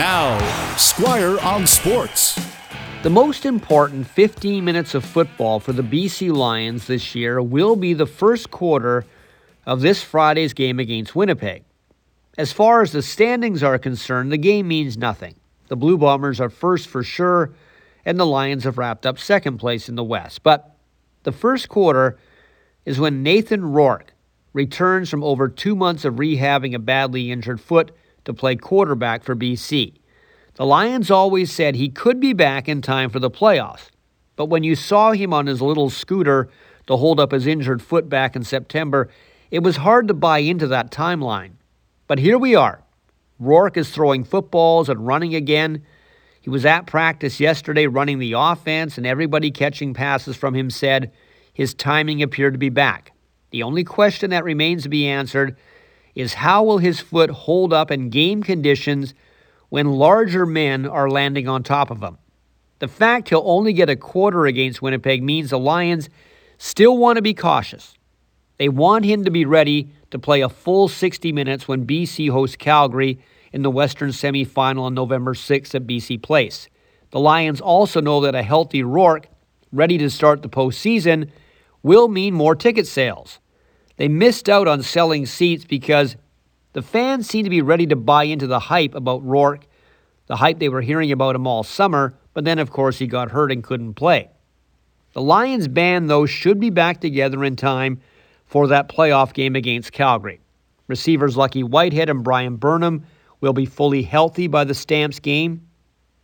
Now, Squire on Sports. The most important 15 minutes of football for the BC Lions this year will be the first quarter of this Friday's game against Winnipeg. As far as the standings are concerned, the game means nothing. The Blue Bombers are first for sure, and the Lions have wrapped up second place in the West. But the first quarter is when Nathan Rourke returns from over two months of rehabbing a badly injured foot to play quarterback for BC. The Lions always said he could be back in time for the playoffs, but when you saw him on his little scooter to hold up his injured foot back in September, it was hard to buy into that timeline. But here we are. Rourke is throwing footballs and running again. He was at practice yesterday running the offense, and everybody catching passes from him said his timing appeared to be back. The only question that remains to be answered is how will his foot hold up in game conditions when larger men are landing on top of him? The fact he'll only get a quarter against Winnipeg means the Lions still want to be cautious. They want him to be ready to play a full 60 minutes when BC hosts Calgary in the Western semifinal on November 6th at BC Place. The Lions also know that a healthy Rourke, ready to start the postseason, will mean more ticket sales. They missed out on selling seats because the fans seem to be ready to buy into the hype about Rourke, the hype they were hearing about him all summer, but then, of course, he got hurt and couldn't play. The Lions band, though, should be back together in time for that playoff game against Calgary. Receivers Lucky Whitehead and Bryan Burnham will be fully healthy by the Stamps game.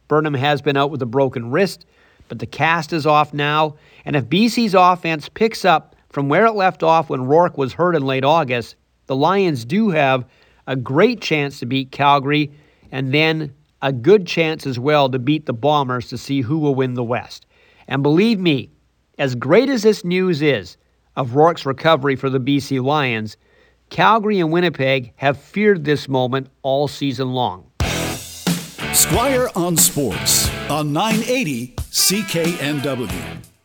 Burnham has been out with a broken wrist, but the cast is off now. And if BC's offense picks up from where it left off when Rourke was hurt in late August, the Lions do have a great chance to beat Calgary and then a good chance as well to beat the Bombers to see who will win the West. And believe me, as great as this news is of Rourke's recovery for the BC Lions, Calgary and Winnipeg have feared this moment all season long. Squire on Sports on 980 CKNW.